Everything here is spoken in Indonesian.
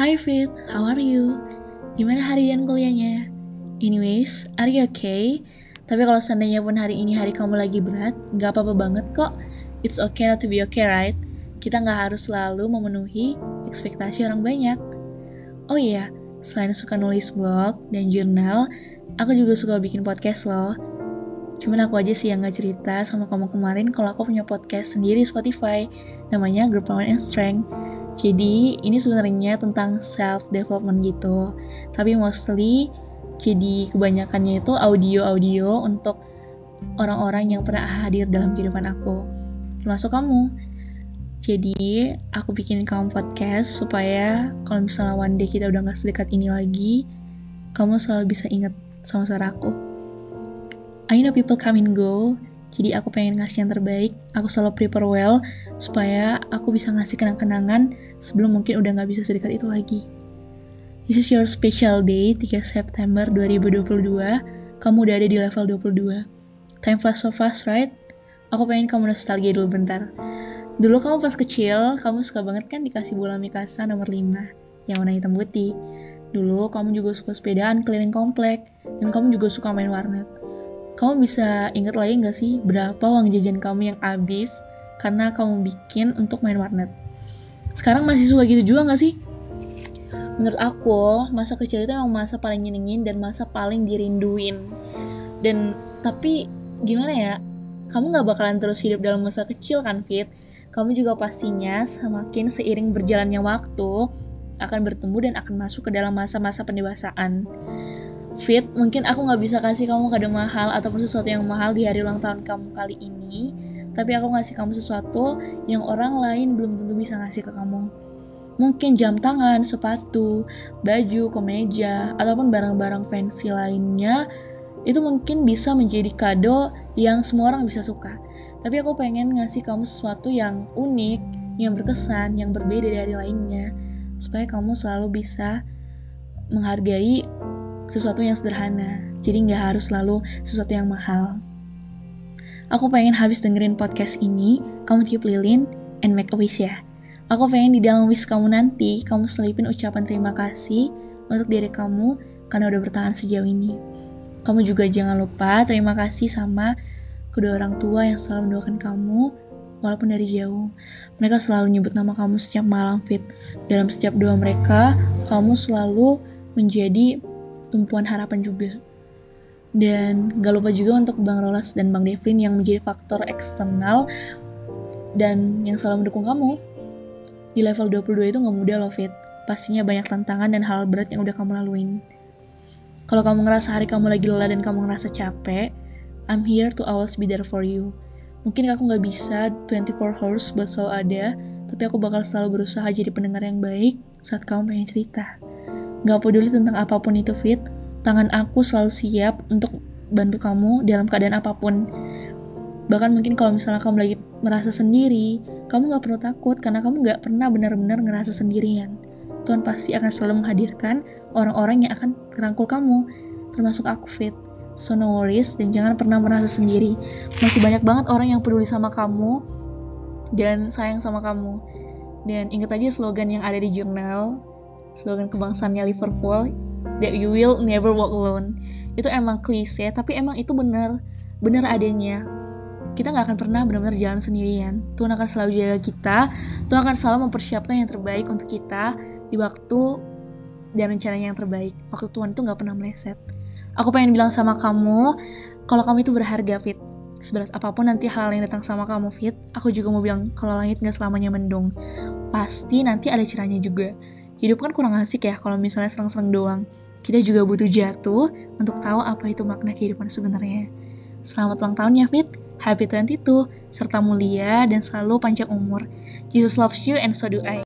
Hi Fit, how are you? Gimana hari dan kuliahnya? Anyways, are you okay? Tapi kalau seandainya pun hari ini hari kamu lagi berat, nggak apa-apa banget kok. It's okay not to be okay, right? Kita nggak harus selalu memenuhi ekspektasi orang banyak. Oh iya, selain suka nulis blog dan jurnal, aku juga suka bikin podcast loh. Cuman aku aja sih yang gak cerita sama kamu kemarin kalau aku punya podcast sendiri Spotify, namanya Group Power and Strength. Jadi ini sebenarnya tentang self development gitu. Tapi mostly jadi kebanyakannya itu audio-audio untuk orang-orang yang pernah hadir dalam kehidupan aku. Termasuk kamu. Jadi aku bikinin kamu podcast supaya kalau misalnya one day kita udah gak sedekat ini lagi, kamu selalu bisa ingat sama suara aku. I know people come and go, jadi aku pengen ngasih yang terbaik. Aku selalu prepare well supaya aku bisa ngasih kenang-kenangan sebelum mungkin udah gak bisa sedekat itu lagi. This is your special day, 3 September 2022. Kamu udah ada di level 22. Time flash so fast, right? Aku pengen kamu nostalgia dulu bentar. Dulu kamu pas kecil, kamu suka banget kan dikasih bola Mikasa nomor 5 yang warna hitam putih. Dulu kamu juga suka sepedaan keliling komplek, dan kamu juga suka main warnet. Kamu bisa ingat lagi nggak sih berapa uang jajan kamu yang habis karena kamu bikin untuk main warnet? Sekarang masih suka gitu juga nggak sih? Menurut aku, masa kecil itu emang masa paling nyenengin dan masa paling dirinduin. Dan tapi gimana ya? Kamu nggak bakalan terus hidup dalam masa kecil kan, Fit? Kamu juga pastinya semakin seiring berjalannya waktu akan bertumbuh dan akan masuk ke dalam masa-masa pendewasaan fit mungkin aku nggak bisa kasih kamu kado mahal ataupun sesuatu yang mahal di hari ulang tahun kamu kali ini tapi aku ngasih kamu sesuatu yang orang lain belum tentu bisa ngasih ke kamu mungkin jam tangan, sepatu, baju, kemeja, ataupun barang-barang fancy lainnya itu mungkin bisa menjadi kado yang semua orang bisa suka. Tapi aku pengen ngasih kamu sesuatu yang unik, yang berkesan, yang berbeda dari lainnya, supaya kamu selalu bisa menghargai sesuatu yang sederhana, jadi nggak harus selalu sesuatu yang mahal. Aku pengen habis dengerin podcast ini, kamu tiup lilin, and make a wish ya. Aku pengen di dalam wish kamu nanti, kamu selipin ucapan terima kasih untuk diri kamu karena udah bertahan sejauh ini. Kamu juga jangan lupa terima kasih sama kedua orang tua yang selalu mendoakan kamu walaupun dari jauh. Mereka selalu nyebut nama kamu setiap malam fit. Dalam setiap doa mereka, kamu selalu menjadi tumpuan harapan juga. Dan gak lupa juga untuk Bang Rolas dan Bang Devin yang menjadi faktor eksternal dan yang selalu mendukung kamu. Di level 22 itu gak mudah loh Fit. Pastinya banyak tantangan dan hal berat yang udah kamu laluin. Kalau kamu ngerasa hari kamu lagi lelah dan kamu ngerasa capek, I'm here to always be there for you. Mungkin aku gak bisa 24 hours buat selalu ada, tapi aku bakal selalu berusaha jadi pendengar yang baik saat kamu pengen cerita. Gak peduli tentang apa pun itu fit, tangan aku selalu siap untuk bantu kamu dalam keadaan apa pun. Bahkan mungkin kalau misalnya kamu lagi merasa sendiri, kamu gak perlu takut karena kamu gak pernah benar-benar ngerasa sendirian. Tuhan pasti akan selalu menghadirkan orang-orang yang akan merangkul kamu, termasuk aku fit. So no worries dan jangan pernah merasa sendiri. Masih banyak banget orang yang peduli sama kamu dan sayang sama kamu. Dan ingat aja slogan yang ada di jurnal, slogan kebangsaannya Liverpool that you will never walk alone. Itu emang klise tapi emang itu benar benar adanya. Kita nggak akan pernah benar-benar jalan sendirian. Tuhan akan selalu jaga kita. Tuhan akan selalu mempersiapkan yang terbaik untuk kita di waktu dan rencananya yang terbaik. Waktu Tuhan itu nggak pernah meleset. Aku pengen bilang sama kamu kalau kamu itu berharga fit. Seberat apa pun nanti hal yang datang sama kamu fit aku juga mau bilang kalau langit nggak selamanya mendung. Pasti nanti ada cerahnya juga hidup kan kurang asik ya kalau misalnya serang-serang doang. Kita juga butuh jatuh untuk tahu apa itu makna kehidupan sebenarnya. Selamat ulang tahun ya Fit, happy 22, serta mulia dan selalu panjang umur. Jesus loves you and so do I.